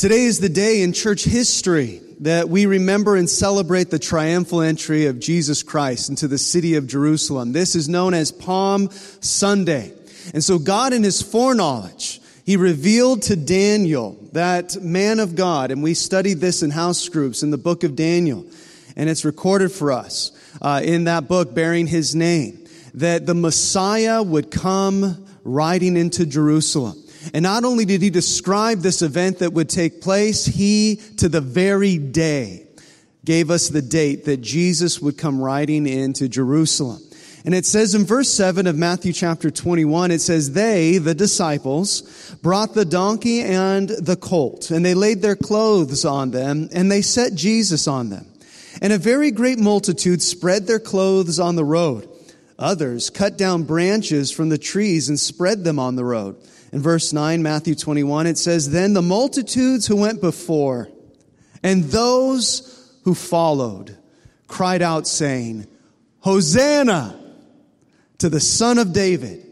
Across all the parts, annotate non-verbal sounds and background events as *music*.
Today is the day in church history that we remember and celebrate the triumphal entry of Jesus Christ into the city of Jerusalem. This is known as Palm Sunday. And so God in his foreknowledge, he revealed to Daniel, that man of God, and we studied this in house groups in the book of Daniel, and it's recorded for us uh, in that book bearing his name, that the Messiah would come riding into Jerusalem. And not only did he describe this event that would take place, he, to the very day, gave us the date that Jesus would come riding into Jerusalem. And it says in verse 7 of Matthew chapter 21, it says, They, the disciples, brought the donkey and the colt, and they laid their clothes on them, and they set Jesus on them. And a very great multitude spread their clothes on the road. Others cut down branches from the trees and spread them on the road. In verse 9, Matthew 21, it says, Then the multitudes who went before and those who followed cried out, saying, Hosanna to the Son of David.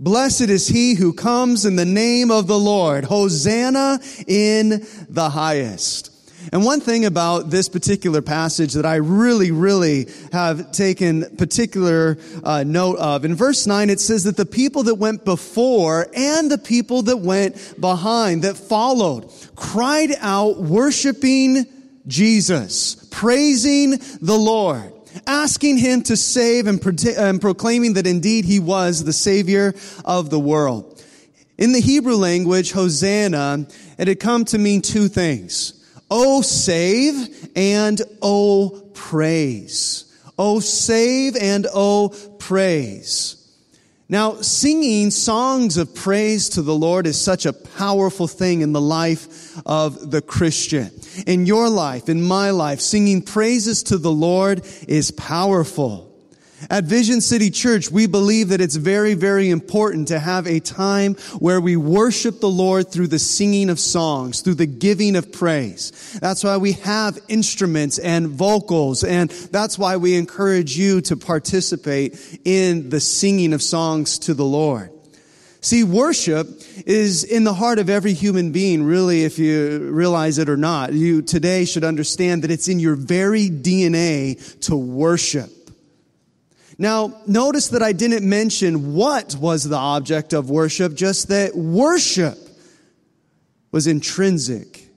Blessed is he who comes in the name of the Lord. Hosanna in the highest. And one thing about this particular passage that I really, really have taken particular uh, note of, in verse 9 it says that the people that went before and the people that went behind, that followed, cried out worshiping Jesus, praising the Lord asking him to save and, pro- and, proclaiming that indeed he was the savior of the world. In the Hebrew language, Hosanna, it had come to mean two things. Oh, save and oh, praise. Oh, save and oh, praise. Now, singing songs of praise to the Lord is such a powerful thing in the life of the Christian. In your life, in my life, singing praises to the Lord is powerful. At Vision City Church, we believe that it's very, very important to have a time where we worship the Lord through the singing of songs, through the giving of praise. That's why we have instruments and vocals, and that's why we encourage you to participate in the singing of songs to the Lord. See, worship is in the heart of every human being, really, if you realize it or not. You today should understand that it's in your very DNA to worship. Now, notice that I didn't mention what was the object of worship, just that worship was intrinsic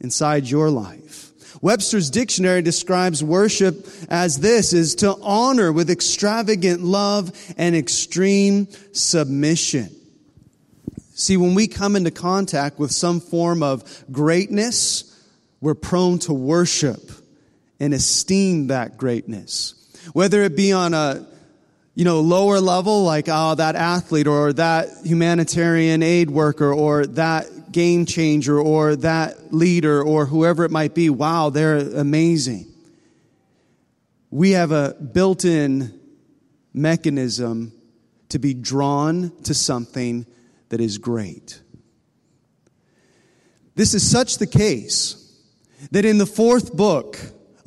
inside your life. Webster's dictionary describes worship as this is to honor with extravagant love and extreme submission. See, when we come into contact with some form of greatness, we're prone to worship and esteem that greatness. Whether it be on a, you know, lower level, like, oh, that athlete or that humanitarian aid worker or that game changer or that leader or whoever it might be. Wow, they're amazing. We have a built in mechanism to be drawn to something that is great. This is such the case that in the fourth book,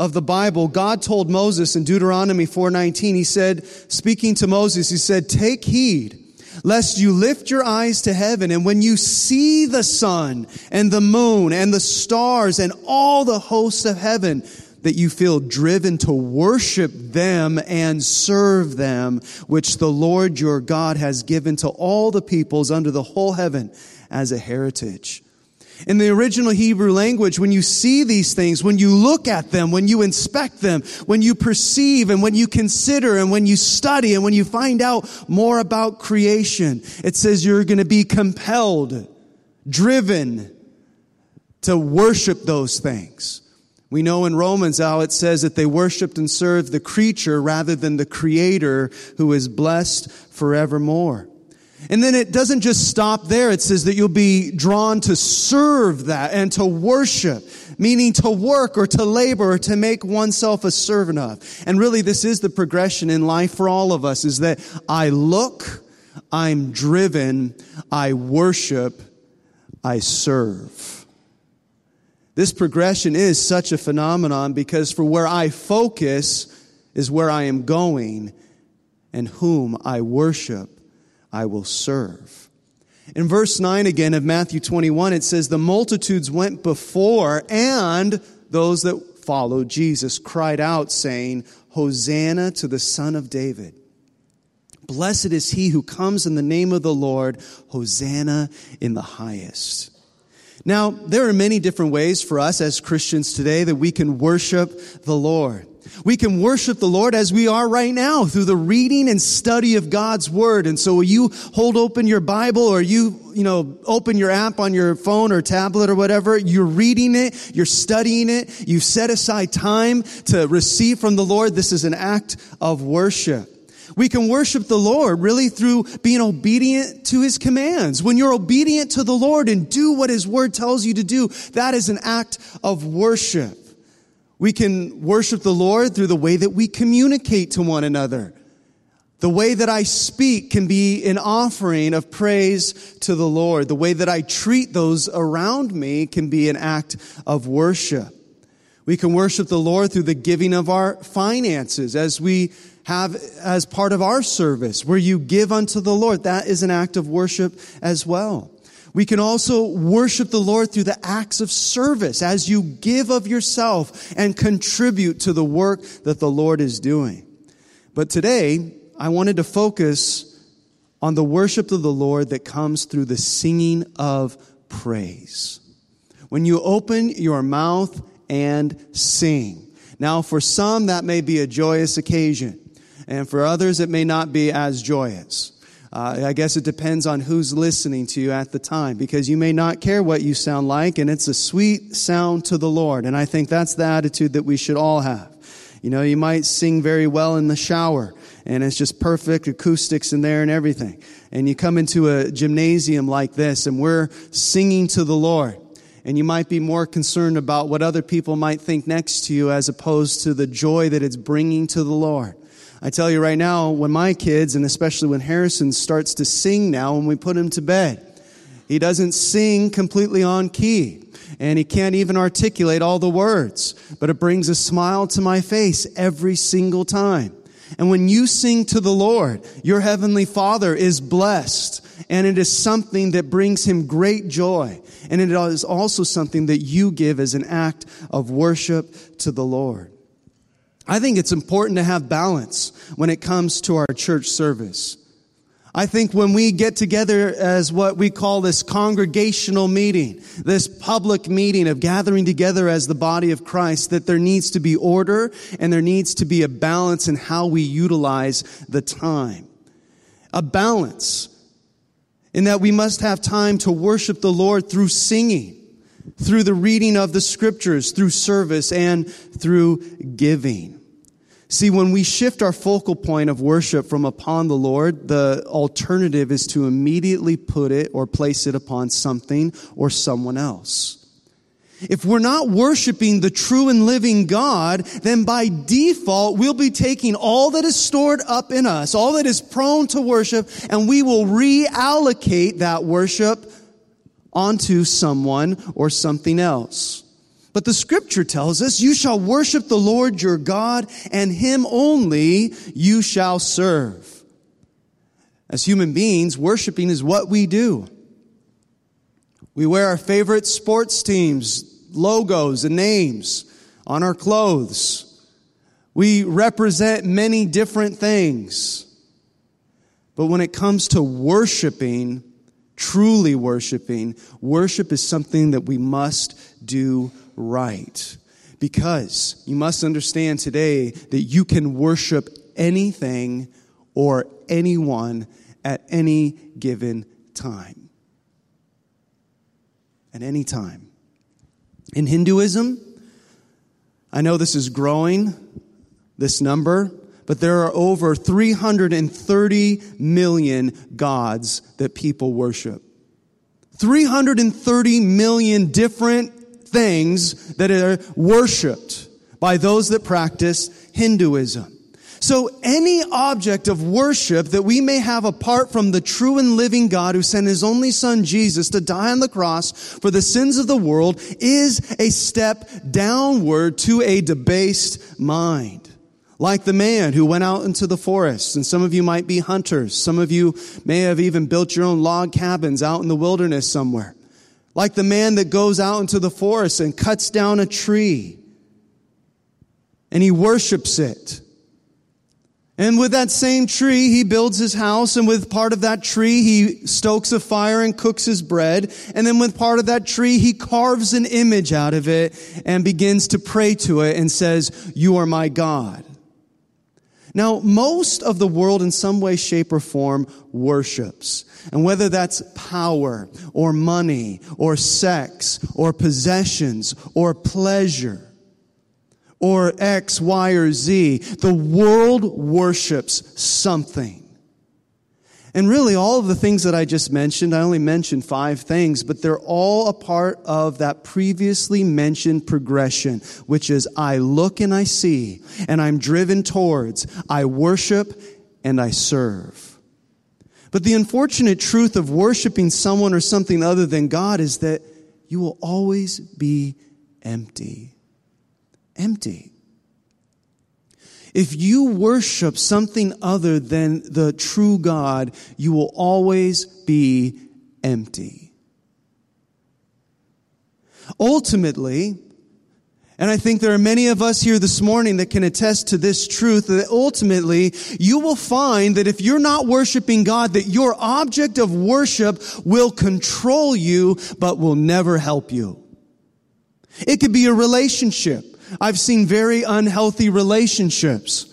of the Bible, God told Moses in Deuteronomy 4:19, he said, speaking to Moses, he said, "Take heed lest you lift your eyes to heaven and when you see the sun and the moon and the stars and all the hosts of heaven, that you feel driven to worship them and serve them, which the Lord your God has given to all the peoples under the whole heaven as a heritage. In the original Hebrew language, when you see these things, when you look at them, when you inspect them, when you perceive and when you consider and when you study and when you find out more about creation, it says you're going to be compelled, driven to worship those things. We know in Romans how it says that they worshiped and served the creature rather than the creator who is blessed forevermore. And then it doesn't just stop there. It says that you'll be drawn to serve that and to worship, meaning to work or to labor or to make oneself a servant of. And really, this is the progression in life for all of us is that I look, I'm driven, I worship, I serve. This progression is such a phenomenon because for where I focus is where I am going and whom I worship I will serve. In verse 9 again of Matthew 21, it says, The multitudes went before, and those that followed Jesus cried out, saying, Hosanna to the Son of David. Blessed is he who comes in the name of the Lord. Hosanna in the highest. Now, there are many different ways for us as Christians today that we can worship the Lord. We can worship the Lord as we are right now through the reading and study of God's Word. And so you hold open your Bible or you, you know, open your app on your phone or tablet or whatever. You're reading it. You're studying it. You've set aside time to receive from the Lord. This is an act of worship. We can worship the Lord really through being obedient to His commands. When you're obedient to the Lord and do what His Word tells you to do, that is an act of worship. We can worship the Lord through the way that we communicate to one another. The way that I speak can be an offering of praise to the Lord. The way that I treat those around me can be an act of worship. We can worship the Lord through the giving of our finances as we have as part of our service where you give unto the Lord. That is an act of worship as well. We can also worship the Lord through the acts of service as you give of yourself and contribute to the work that the Lord is doing. But today, I wanted to focus on the worship of the Lord that comes through the singing of praise. When you open your mouth and sing. Now, for some, that may be a joyous occasion, and for others, it may not be as joyous. Uh, I guess it depends on who's listening to you at the time because you may not care what you sound like, and it's a sweet sound to the Lord. And I think that's the attitude that we should all have. You know, you might sing very well in the shower, and it's just perfect acoustics in there and everything. And you come into a gymnasium like this, and we're singing to the Lord. And you might be more concerned about what other people might think next to you as opposed to the joy that it's bringing to the Lord. I tell you right now, when my kids, and especially when Harrison starts to sing now when we put him to bed, he doesn't sing completely on key. And he can't even articulate all the words, but it brings a smile to my face every single time. And when you sing to the Lord, your heavenly Father is blessed. And it is something that brings him great joy. And it is also something that you give as an act of worship to the Lord. I think it's important to have balance when it comes to our church service. I think when we get together as what we call this congregational meeting, this public meeting of gathering together as the body of Christ, that there needs to be order and there needs to be a balance in how we utilize the time. A balance in that we must have time to worship the Lord through singing, through the reading of the scriptures, through service, and through giving. See, when we shift our focal point of worship from upon the Lord, the alternative is to immediately put it or place it upon something or someone else. If we're not worshiping the true and living God, then by default, we'll be taking all that is stored up in us, all that is prone to worship, and we will reallocate that worship onto someone or something else. But the scripture tells us, you shall worship the Lord your God and him only you shall serve. As human beings, worshiping is what we do. We wear our favorite sports teams, logos and names on our clothes. We represent many different things. But when it comes to worshiping, truly worshiping, worship is something that we must do right. Because you must understand today that you can worship anything or anyone at any given time. At any time. In Hinduism, I know this is growing, this number, but there are over 330 million gods that people worship. 330 million different things that are worshiped by those that practice Hinduism. So any object of worship that we may have apart from the true and living God who sent his only son Jesus to die on the cross for the sins of the world is a step downward to a debased mind. Like the man who went out into the forest, and some of you might be hunters. Some of you may have even built your own log cabins out in the wilderness somewhere. Like the man that goes out into the forest and cuts down a tree and he worships it. And with that same tree, he builds his house, and with part of that tree, he stokes a fire and cooks his bread. And then with part of that tree, he carves an image out of it and begins to pray to it and says, You are my God. Now, most of the world in some way, shape, or form worships. And whether that's power or money or sex or possessions or pleasure or X, Y, or Z, the world worships something. And really, all of the things that I just mentioned, I only mentioned five things, but they're all a part of that previously mentioned progression, which is I look and I see, and I'm driven towards, I worship and I serve. But the unfortunate truth of worshiping someone or something other than God is that you will always be empty. Empty. If you worship something other than the true God, you will always be empty. Ultimately, and I think there are many of us here this morning that can attest to this truth that ultimately you will find that if you're not worshiping God, that your object of worship will control you, but will never help you. It could be a relationship. I've seen very unhealthy relationships.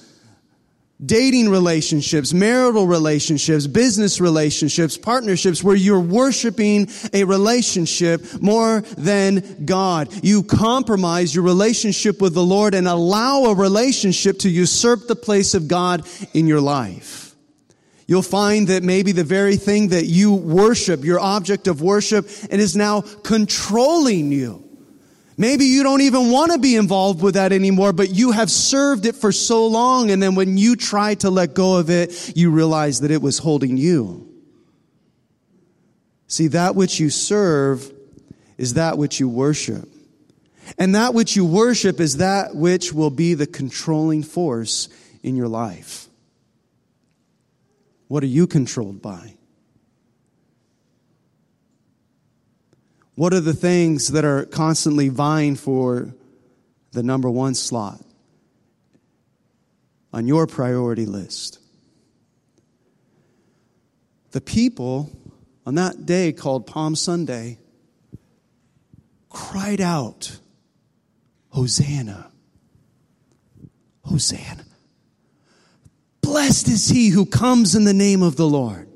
Dating relationships, marital relationships, business relationships, partnerships where you're worshiping a relationship more than God. You compromise your relationship with the Lord and allow a relationship to usurp the place of God in your life. You'll find that maybe the very thing that you worship, your object of worship, it is now controlling you. Maybe you don't even want to be involved with that anymore, but you have served it for so long. And then when you try to let go of it, you realize that it was holding you. See, that which you serve is that which you worship. And that which you worship is that which will be the controlling force in your life. What are you controlled by? What are the things that are constantly vying for the number one slot on your priority list? The people on that day called Palm Sunday cried out, Hosanna! Hosanna! Blessed is he who comes in the name of the Lord.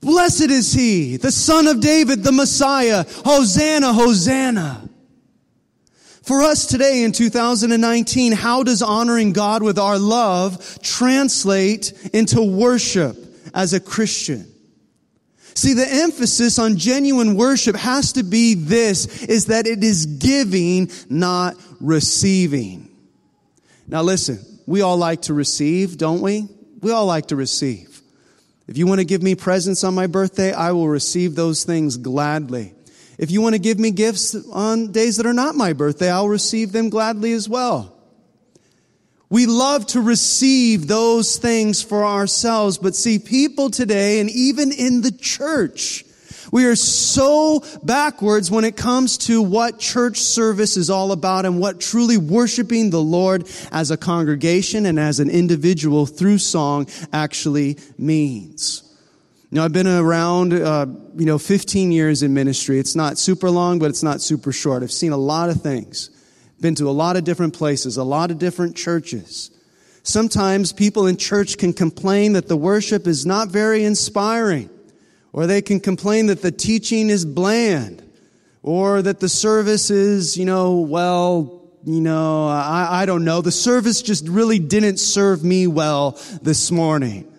Blessed is he, the son of David, the Messiah. Hosanna, Hosanna. For us today in 2019, how does honoring God with our love translate into worship as a Christian? See, the emphasis on genuine worship has to be this, is that it is giving, not receiving. Now listen, we all like to receive, don't we? We all like to receive. If you want to give me presents on my birthday, I will receive those things gladly. If you want to give me gifts on days that are not my birthday, I'll receive them gladly as well. We love to receive those things for ourselves, but see, people today, and even in the church, we are so backwards when it comes to what church service is all about and what truly worshiping the Lord as a congregation and as an individual through song actually means. Now, I've been around, uh, you know, 15 years in ministry. It's not super long, but it's not super short. I've seen a lot of things. Been to a lot of different places, a lot of different churches. Sometimes people in church can complain that the worship is not very inspiring. Or they can complain that the teaching is bland. Or that the service is, you know, well, you know, I, I don't know. The service just really didn't serve me well this morning.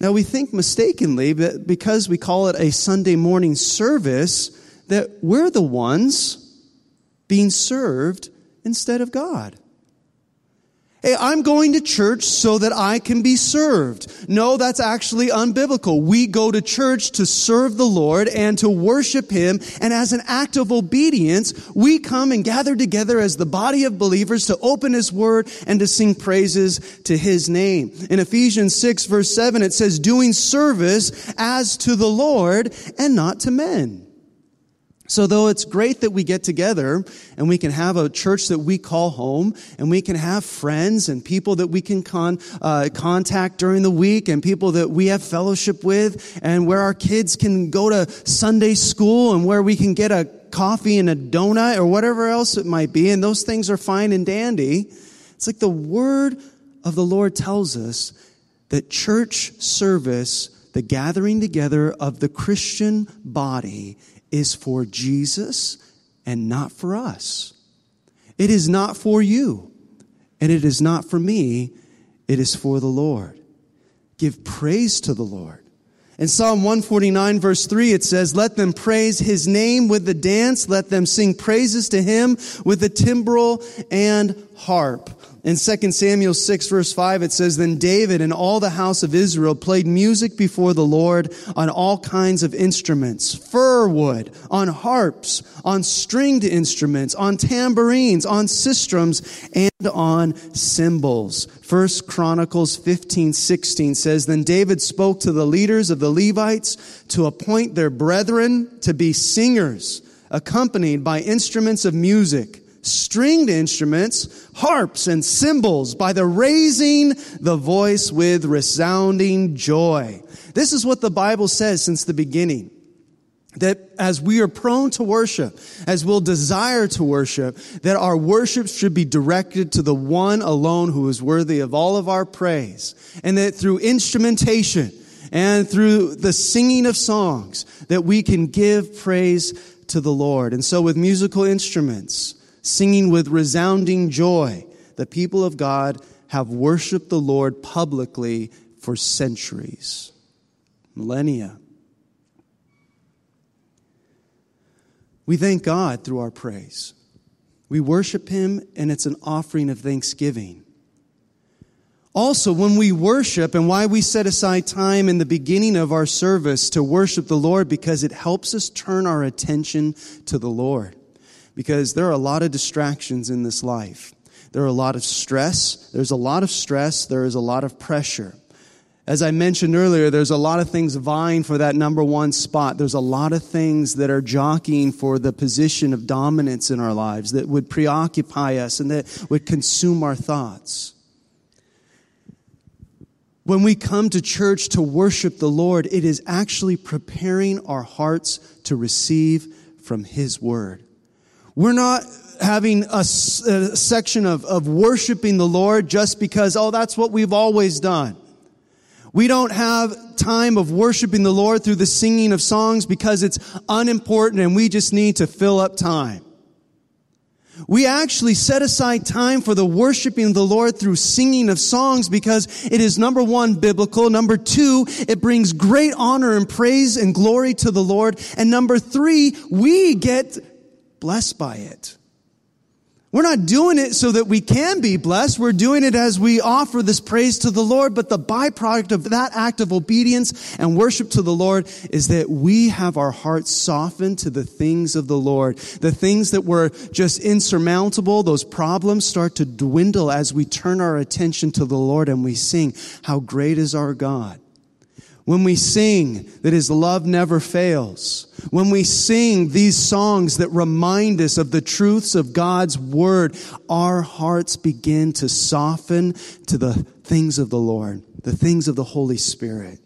Now we think mistakenly that because we call it a Sunday morning service, that we're the ones being served instead of God. Hey, I'm going to church so that I can be served. No, that's actually unbiblical. We go to church to serve the Lord and to worship Him. And as an act of obedience, we come and gather together as the body of believers to open His Word and to sing praises to His name. In Ephesians 6 verse 7, it says, doing service as to the Lord and not to men. So though it's great that we get together and we can have a church that we call home and we can have friends and people that we can con, uh, contact during the week and people that we have fellowship with and where our kids can go to Sunday school and where we can get a coffee and a donut or whatever else it might be. And those things are fine and dandy. It's like the word of the Lord tells us that church service, the gathering together of the Christian body is for Jesus and not for us. It is not for you, and it is not for me. It is for the Lord. Give praise to the Lord. In Psalm 149 verse 3, it says, Let them praise his name with the dance. Let them sing praises to him with the timbrel and harp. In 2 Samuel 6 verse 5, it says, Then David and all the house of Israel played music before the Lord on all kinds of instruments, fir wood, on harps, on stringed instruments, on tambourines, on sistrums, and on cymbals. First Chronicles 15, 16 says, Then David spoke to the leaders of the Levites to appoint their brethren to be singers, accompanied by instruments of music stringed instruments, harps and cymbals by the raising the voice with resounding joy. This is what the Bible says since the beginning. That as we are prone to worship, as we'll desire to worship, that our worship should be directed to the one alone who is worthy of all of our praise. And that through instrumentation and through the singing of songs, that we can give praise to the Lord. And so with musical instruments, singing with resounding joy. The people of God have worshiped the Lord publicly for centuries, millennia. We thank God through our praise. We worship Him, and it's an offering of thanksgiving. Also, when we worship, and why we set aside time in the beginning of our service to worship the Lord, because it helps us turn our attention to the Lord because there are a lot of distractions in this life. There are a lot of stress. There's a lot of stress. There is a lot of pressure. As I mentioned earlier, there's a lot of things vying for that number one spot. There's a lot of things that are jockeying for the position of dominance in our lives that would preoccupy us and that would consume our thoughts. When we come to church to worship the Lord, it is actually preparing our hearts to receive from His Word. We're not having a, a, section of, of worshiping the Lord just because, oh, that's what we've always done. We don't have time of worshiping the Lord through the singing of songs because it's unimportant and we just need to fill up time. We actually set aside time for the worshiping of the Lord through singing of songs because it is number one, biblical. Number two, it brings great honor and praise and glory to the Lord. And number three, we get blessed by it. We're not doing it so that we can be blessed. We're doing it as we offer this praise to the Lord. But the byproduct of that act of obedience and worship to the Lord is that we have our hearts softened to the things of the Lord. The things that were just insurmountable, those problems start to dwindle as we turn our attention to the Lord and we sing, How great is our God when we sing that his love never fails, when we sing these songs that remind us of the truths of God's word, our hearts begin to soften to the things of the Lord, the things of the Holy Spirit.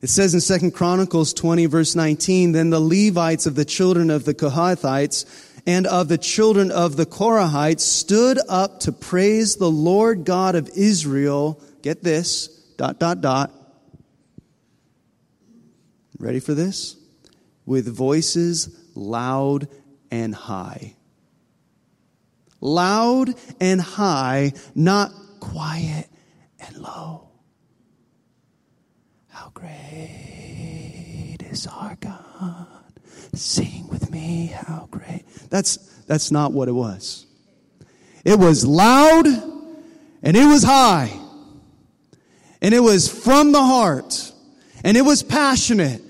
It says in Second Chronicles 20 verse 19, then the Levites of the children of the Kohathites and of the children of the Korahites stood up to praise the Lord God of Israel. Get this dot, dot, dot. Ready for this? With voices loud and high. Loud and high, not quiet and low. How great is our God? Sing with me, how great. That's, that's not what it was. It was loud and it was high. And it was from the heart. And it was passionate.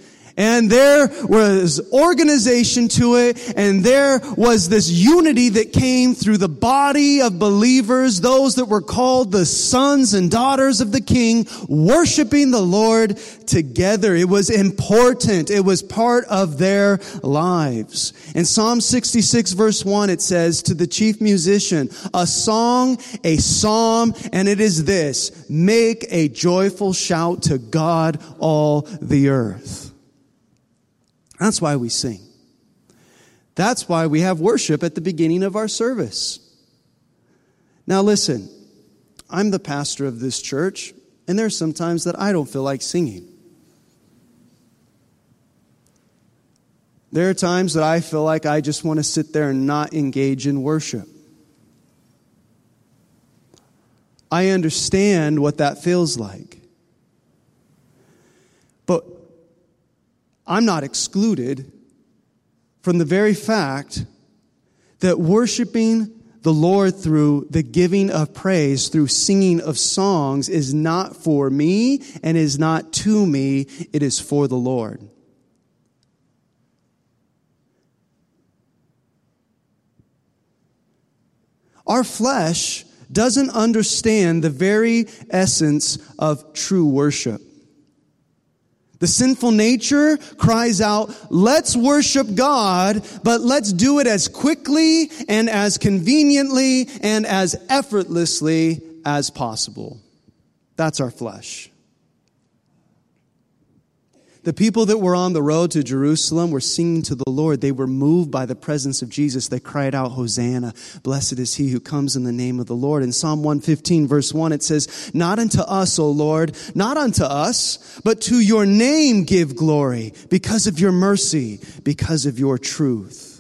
And there was organization to it, and there was this unity that came through the body of believers, those that were called the sons and daughters of the King, worshiping the Lord together. It was important. It was part of their lives. In Psalm 66 verse 1, it says to the chief musician, a song, a psalm, and it is this, make a joyful shout to God all the earth. That's why we sing. That's why we have worship at the beginning of our service. Now, listen, I'm the pastor of this church, and there there's sometimes that I don't feel like singing. There are times that I feel like I just want to sit there and not engage in worship. I understand what that feels like. But I'm not excluded from the very fact that worshiping the Lord through the giving of praise, through singing of songs, is not for me and is not to me, it is for the Lord. Our flesh doesn't understand the very essence of true worship. The sinful nature cries out, let's worship God, but let's do it as quickly and as conveniently and as effortlessly as possible. That's our flesh. The people that were on the road to Jerusalem were singing to the Lord. They were moved by the presence of Jesus. They cried out, Hosanna. Blessed is he who comes in the name of the Lord. In Psalm 115 verse 1, it says, Not unto us, O Lord, not unto us, but to your name give glory because of your mercy, because of your truth.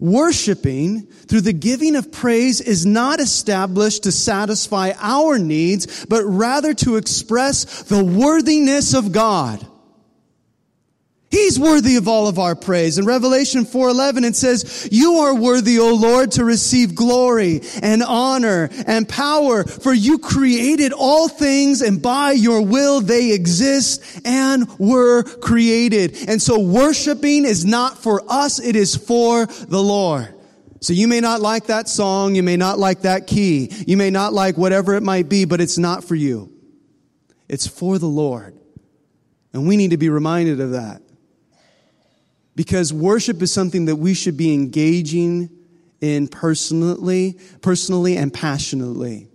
Worshiping through the giving of praise is not established to satisfy our needs, but rather to express the worthiness of God. He's worthy of all of our praise. In Revelation 4:11 it says, "You are worthy, O Lord, to receive glory and honor and power, for you created all things and by your will they exist and were created." And so worshiping is not for us, it is for the Lord. So you may not like that song, you may not like that key, you may not like whatever it might be, but it's not for you. It's for the Lord. And we need to be reminded of that. Because worship is something that we should be engaging in personally, personally and passionately.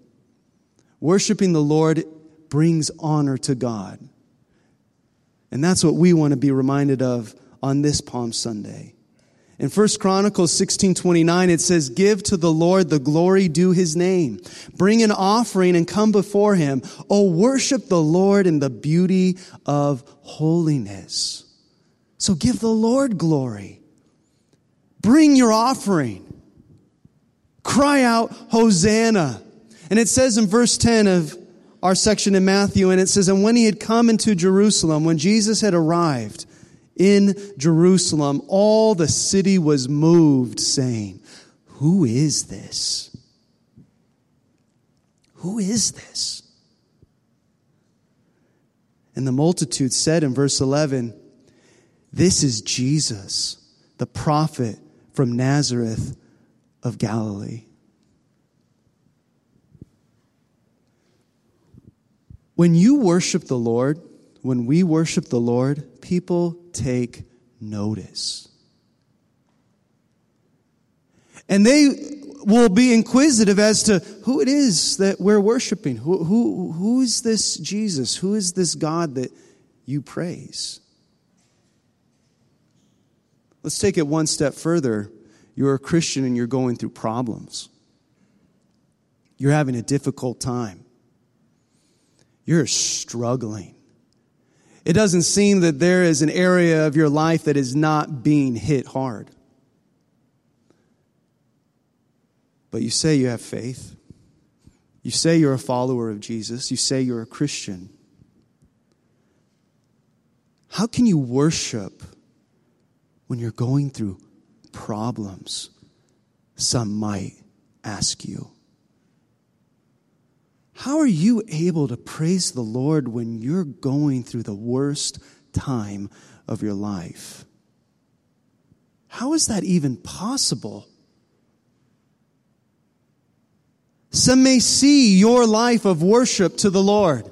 Worshiping the Lord brings honor to God. And that's what we want to be reminded of on this Palm Sunday. In 1 Chronicles 16:29 it says give to the Lord the glory due his name bring an offering and come before him oh worship the Lord in the beauty of holiness so give the Lord glory. Bring your offering. Cry out, Hosanna. And it says in verse 10 of our section in Matthew, and it says, And when he had come into Jerusalem, when Jesus had arrived in Jerusalem, all the city was moved, saying, Who is this? Who is this? And the multitude said in verse 11, this is Jesus, the prophet from Nazareth of Galilee. When you worship the Lord, when we worship the Lord, people take notice. And they will be inquisitive as to who it is that we're worshiping. Who, who, who is this Jesus? Who is this God that you praise? Let's take it one step further. You're a Christian and you're going through problems. You're having a difficult time. You're struggling. It doesn't seem that there is an area of your life that is not being hit hard. But you say you have faith. You say you're a follower of Jesus. You say you're a Christian. How can you worship when you're going through problems, some might ask you. How are you able to praise the Lord when you're going through the worst time of your life? How is that even possible? Some may see your life of worship to the Lord.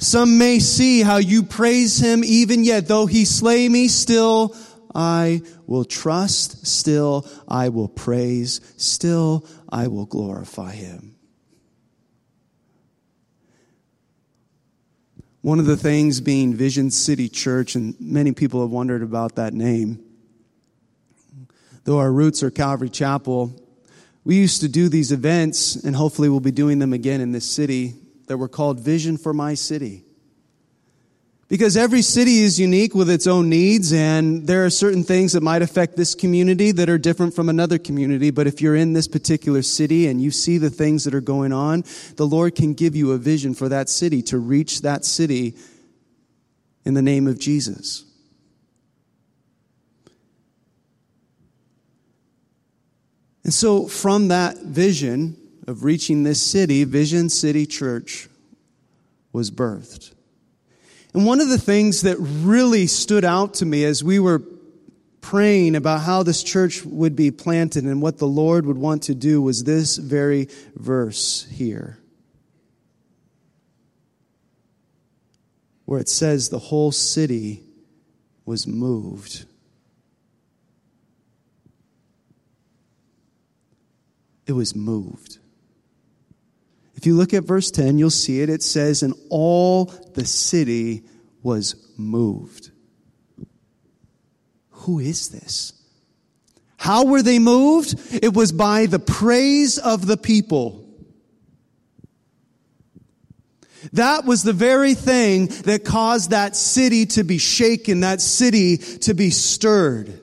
Some may see how you praise him even yet, though he slay me, still I will trust, still I will praise, still I will glorify him. One of the things being Vision City Church, and many people have wondered about that name, though our roots are Calvary Chapel, we used to do these events, and hopefully we'll be doing them again in this city, that were called Vision for My City. Because every city is unique with its own needs, and there are certain things that might affect this community that are different from another community. But if you're in this particular city and you see the things that are going on, the Lord can give you a vision for that city to reach that city in the name of Jesus. And so, from that vision of reaching this city, Vision City Church was birthed. And one of the things that really stood out to me as we were praying about how this church would be planted and what the Lord would want to do was this very verse here. Where it says the whole city was moved. It was moved. If you look at verse 10, you'll see it. It says, And all the city was moved. Who is this? How were they moved? It was by the praise of the people. That was the very thing that caused that city to be shaken, that city to be stirred.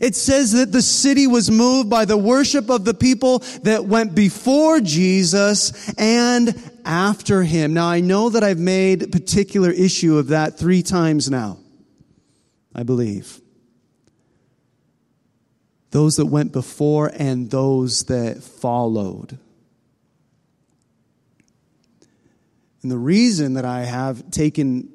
It says that the city was moved by the worship of the people that went before Jesus and after him. Now I know that I've made particular issue of that three times now. I believe. Those that went before and those that followed. And the reason that I have taken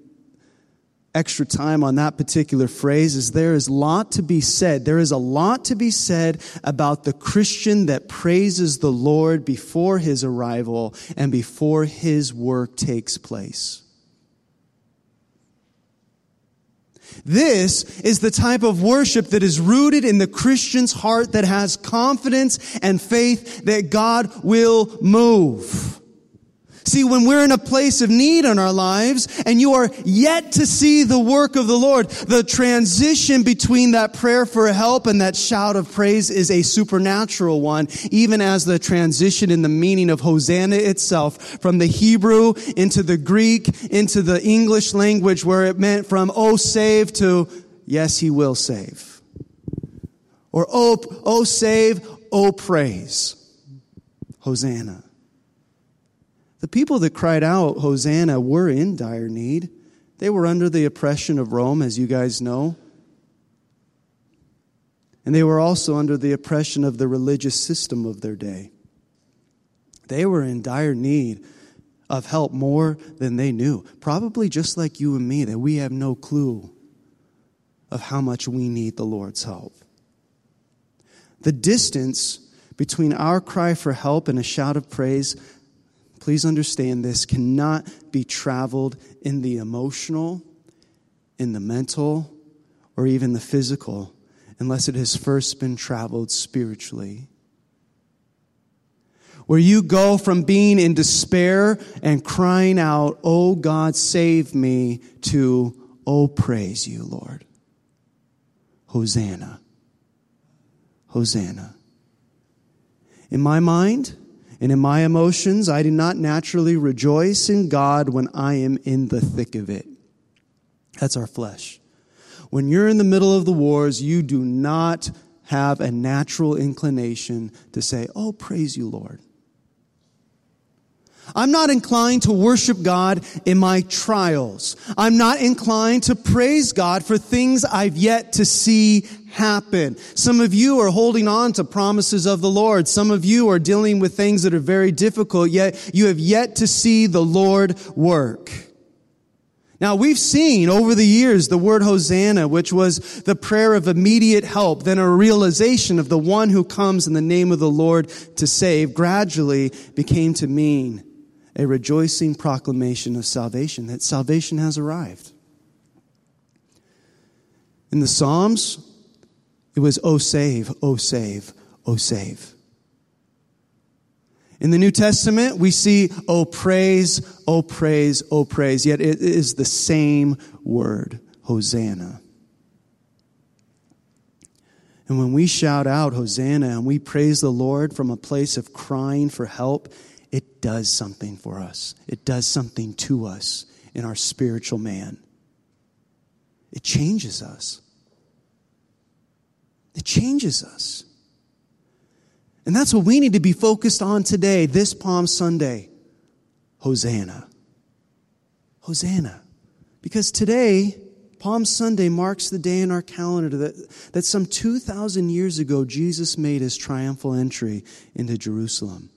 extra time on that particular phrase is there is a lot to be said. There is a lot to be said about the Christian that praises the Lord before his arrival and before his work takes place. This is the type of worship that is rooted in the Christian's heart that has confidence and faith that God will move. See, when we're in a place of need in our lives and you are yet to see the work of the Lord, the transition between that prayer for help and that shout of praise is a supernatural one, even as the transition in the meaning of Hosanna itself from the Hebrew into the Greek into the English language where it meant from oh save to yes, he will save. Or oh, oh save, oh praise. Hosanna. The people that cried out, Hosanna, were in dire need. They were under the oppression of Rome, as you guys know. And they were also under the oppression of the religious system of their day. They were in dire need of help more than they knew. Probably just like you and me, that we have no clue of how much we need the Lord's help. The distance between our cry for help and a shout of praise please understand this cannot be traveled in the emotional, in the mental, or even the physical unless it has first been traveled spiritually. Where you go from being in despair and crying out, Oh God, save me, to, Oh, praise you, Lord. Hosanna. Hosanna. In my mind, and in my emotions, I do not naturally rejoice in God when I am in the thick of it. That's our flesh. When you're in the middle of the wars, you do not have a natural inclination to say, Oh, praise you, Lord. I'm not inclined to worship God in my trials. I'm not inclined to praise God for things I've yet to see happen. Some of you are holding on to promises of the Lord. Some of you are dealing with things that are very difficult, yet you have yet to see the Lord work. Now we've seen over the years the word Hosanna, which was the prayer of immediate help, then a realization of the one who comes in the name of the Lord to save, gradually became to mean a rejoicing proclamation of salvation, that salvation has arrived. In the Psalms, it was, oh save, oh save, oh save. In the New Testament, we see, oh praise, oh praise, oh praise. Yet it is the same word, Hosanna. And when we shout out Hosanna and we praise the Lord from a place of crying for help, it does something for us. It does something to us in our spiritual man. It changes us. It changes us. And that's what we need to be focused on today, this Palm Sunday. Hosanna. Hosanna. Because today, Palm Sunday marks the day in our calendar that, that some 2,000 years ago, Jesus made his triumphal entry into Jerusalem.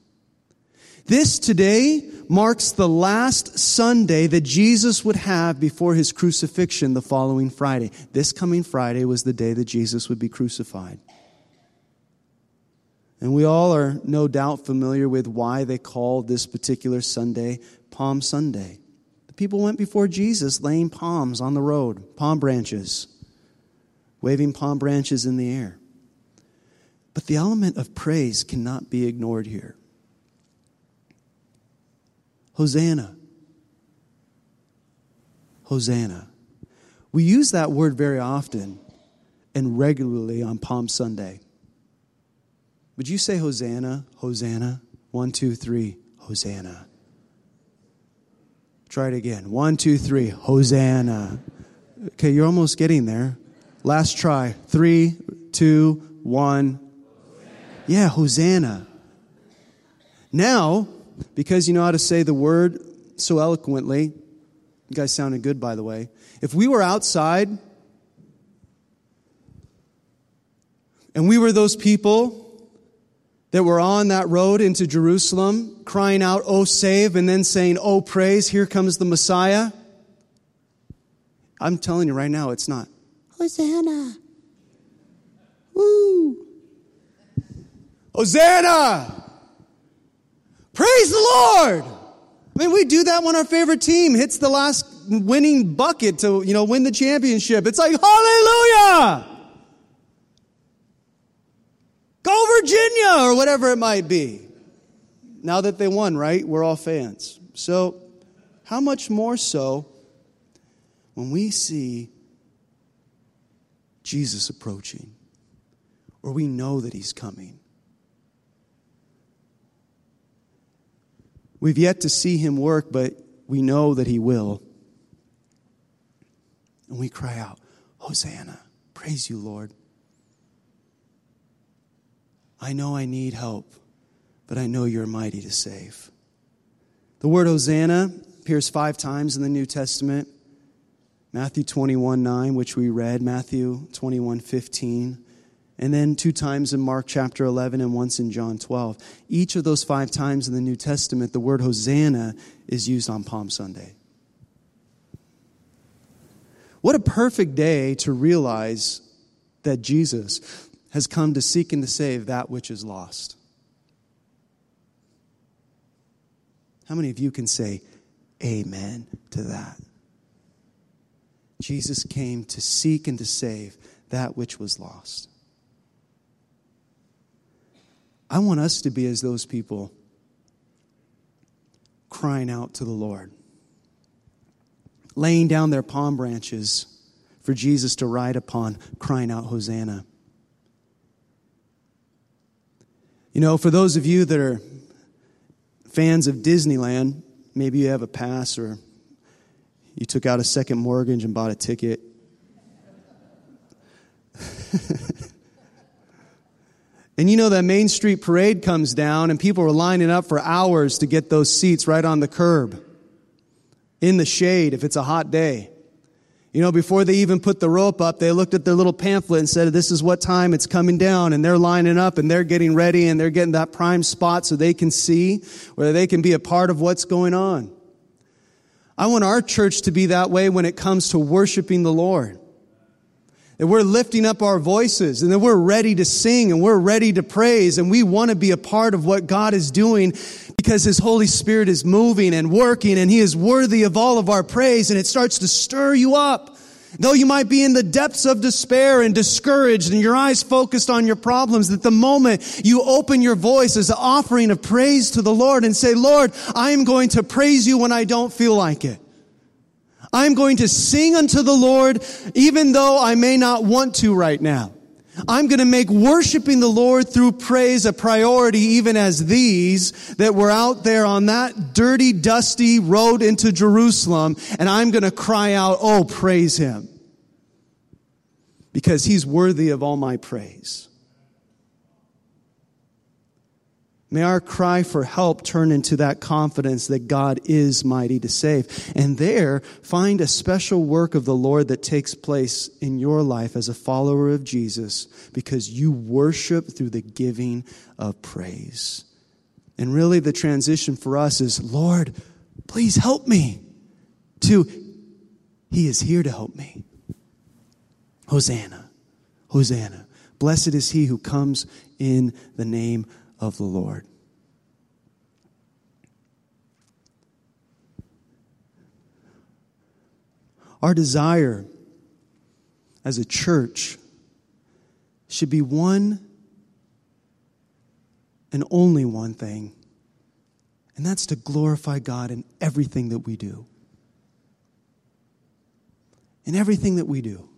This today marks the last Sunday that Jesus would have before his crucifixion the following Friday. This coming Friday was the day that Jesus would be crucified. And we all are no doubt familiar with why they called this particular Sunday Palm Sunday. The people went before Jesus laying palms on the road, palm branches, waving palm branches in the air. But the element of praise cannot be ignored here. Hosanna. Hosanna. We use that word very often and regularly on Palm Sunday. Would you say Hosanna? Hosanna? One, two, three. Hosanna. Try it again. One, two, three. Hosanna. Okay, you're almost getting there. Last try. Three, two, one. Yeah, Hosanna. Now, because you know how to say the word so eloquently, you guys sounded good, by the way. If we were outside and we were those people that were on that road into Jerusalem, crying out, Oh, save, and then saying, Oh, praise, here comes the Messiah. I'm telling you right now, it's not. Hosanna. Woo. Hosanna. Praise the Lord. I mean, we do that when our favorite team hits the last winning bucket to, you know, win the championship. It's like, hallelujah! Go Virginia or whatever it might be. Now that they won, right? We're all fans. So, how much more so when we see Jesus approaching or we know that he's coming? We've yet to see him work, but we know that he will. And we cry out, Hosanna, praise you, Lord. I know I need help, but I know you're mighty to save. The word Hosanna appears five times in the New Testament. Matthew 21 9, which we read, Matthew 21 15, and then two times in Mark chapter 11 and once in John 12. Each of those five times in the New Testament, the word Hosanna is used on Palm Sunday. What a perfect day to realize that Jesus has come to seek and to save that which is lost. How many of you can say amen to that? Jesus came to seek and to save that which was lost. I want us to be as those people crying out to the Lord, laying down their palm branches for Jesus to ride upon, crying out, Hosanna. You know, for those of you that are fans of Disneyland, maybe you have a pass or you took out a second mortgage and bought a ticket. *laughs* and you know that Main Street parade comes down and people are lining up for hours to get those seats right on the curb in the shade if it's a hot day. You know, before they even put the rope up, they looked at their little pamphlet and said, this is what time it's coming down. And they're lining up and they're getting ready and they're getting that prime spot so they can see, where they can be a part of what's going on. I want our church to be that way when it comes to worshiping the Lord. That we're lifting up our voices and that we're ready to sing and we're ready to praise and we want to be a part of what God is doing because His Holy Spirit is moving and working and He is worthy of all of our praise and it starts to stir you up. Though you might be in the depths of despair and discouraged and your eyes focused on your problems, that the moment you open your voice as an offering of praise to the Lord and say, Lord, I am going to praise you when I don't feel like it. I'm going to sing unto the Lord even though I may not want to right now. I'm going to make worshiping the Lord through praise a priority even as these that were out there on that dirty, dusty road into Jerusalem and I'm going to cry out, oh, praise Him. Because He's worthy of all my praise. May our cry for help turn into that confidence that God is mighty to save. And there, find a special work of the Lord that takes place in your life as a follower of Jesus because you worship through the giving of praise. And really, the transition for us is Lord, please help me. To, He is here to help me. Hosanna. Hosanna. Blessed is he who comes in the name of the Lord. Our desire as a church should be one and only one thing, and that's to glorify God in everything that we do. In everything that we do.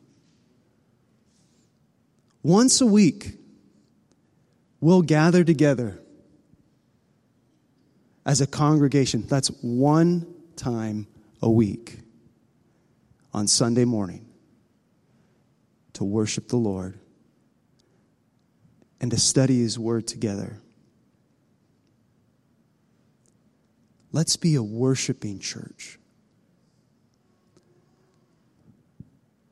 Once a week, we'll gather together as a congregation. That's one time a week on Sunday morning to worship the Lord and to study His Word together. Let's be a worshiping church.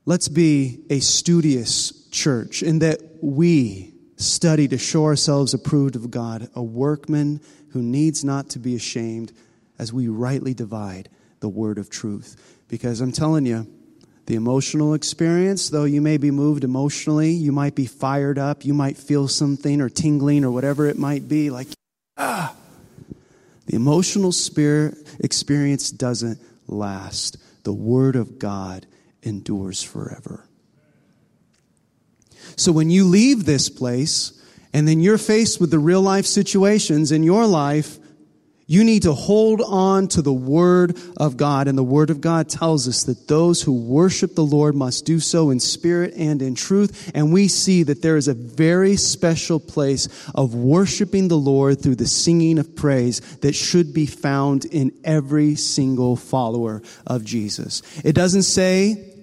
Let's be a studious church in that we study to show ourselves approved of God, a workman who needs not to be ashamed as we rightly divide the word of truth. Because I'm telling you, the emotional experience, though you may be moved emotionally, you might be fired up, you might feel something or tingling or whatever it might be, like, ah. The emotional spirit experience doesn't last. The word of God endures forever. So when you leave this place and then you're faced with the real life situations in your life, you need to hold on to the Word of God. And the Word of God tells us that those who worship the Lord must do so in spirit and in truth. And we see that there is a very special place of worshiping the Lord through the singing of praise that should be found in every single follower of Jesus. It doesn't say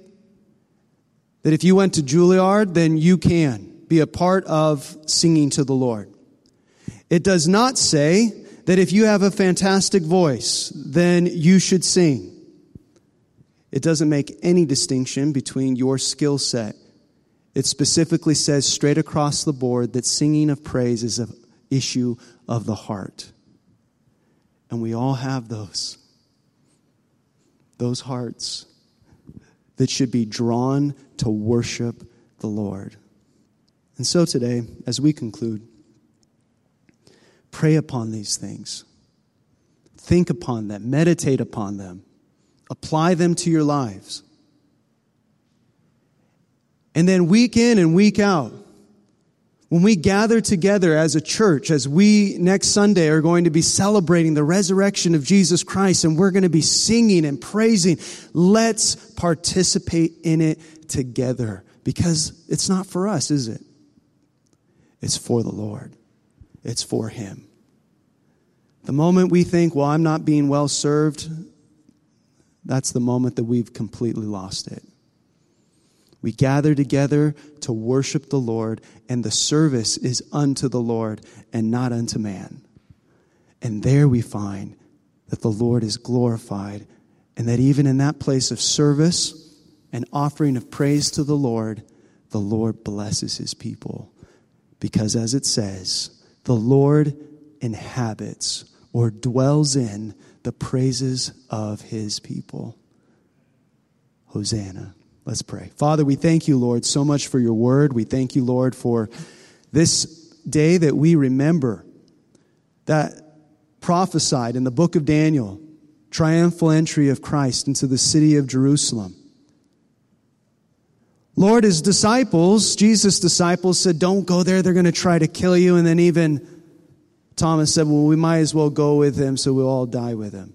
that if you went to Juilliard, then you can be a part of singing to the Lord. It does not say that if you have a fantastic voice, then you should sing. It doesn't make any distinction between your skill set. It specifically says straight across the board that singing of praise is an issue of the heart. And we all have those. Those hearts that should be drawn to worship the Lord. And so today, as we conclude, pray upon these things. Think upon them, meditate upon them, apply them to your lives. And then week in and week out, when we gather together as a church, as we next Sunday are going to be celebrating the resurrection of Jesus Christ and we're going to be singing and praising, let's participate in it together because it's not for us, is it? It's for the Lord, it's for Him. The moment we think, well, I'm not being well served, that's the moment that we've completely lost it. We gather together to worship the Lord, and the service is unto the Lord and not unto man. And there we find that the Lord is glorified, and that even in that place of service, and offering of praise to the Lord, the Lord blesses his people. Because as it says, the Lord inhabits or dwells in the praises of his people. Hosanna. Let's pray. Father, we thank you, Lord, so much for your word. We thank you, Lord, for this day that we remember that prophesied in the book of Daniel, triumphal entry of Christ into the city of Jerusalem. Lord, his disciples, Jesus' disciples said, Don't go there, they're going to try to kill you. And then even Thomas said, Well, we might as well go with him so we'll all die with him.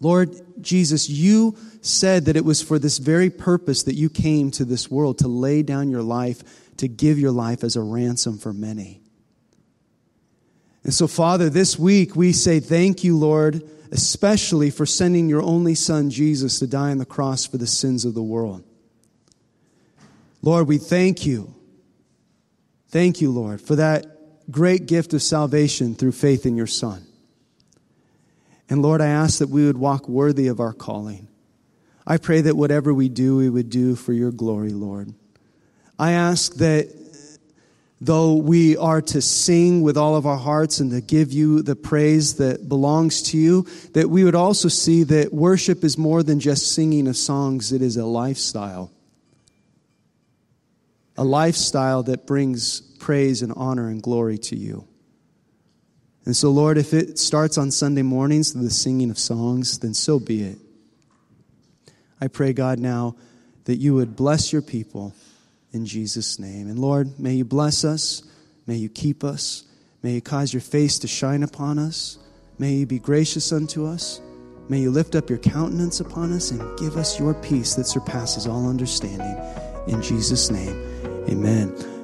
Lord Jesus, you said that it was for this very purpose that you came to this world to lay down your life, to give your life as a ransom for many. And so, Father, this week we say thank you, Lord, especially for sending your only Son, Jesus, to die on the cross for the sins of the world. Lord, we thank you. Thank you, Lord, for that great gift of salvation through faith in your Son. And Lord, I ask that we would walk worthy of our calling. I pray that whatever we do, we would do for your glory, Lord. I ask that though we are to sing with all of our hearts and to give you the praise that belongs to you, that we would also see that worship is more than just singing of songs, it is a lifestyle. A lifestyle that brings praise and honor and glory to you. And so, Lord, if it starts on Sunday mornings, with the singing of songs, then so be it. I pray, God, now that you would bless your people in Jesus' name. And Lord, may you bless us. May you keep us. May you cause your face to shine upon us. May you be gracious unto us. May you lift up your countenance upon us and give us your peace that surpasses all understanding. In Jesus' name, amen.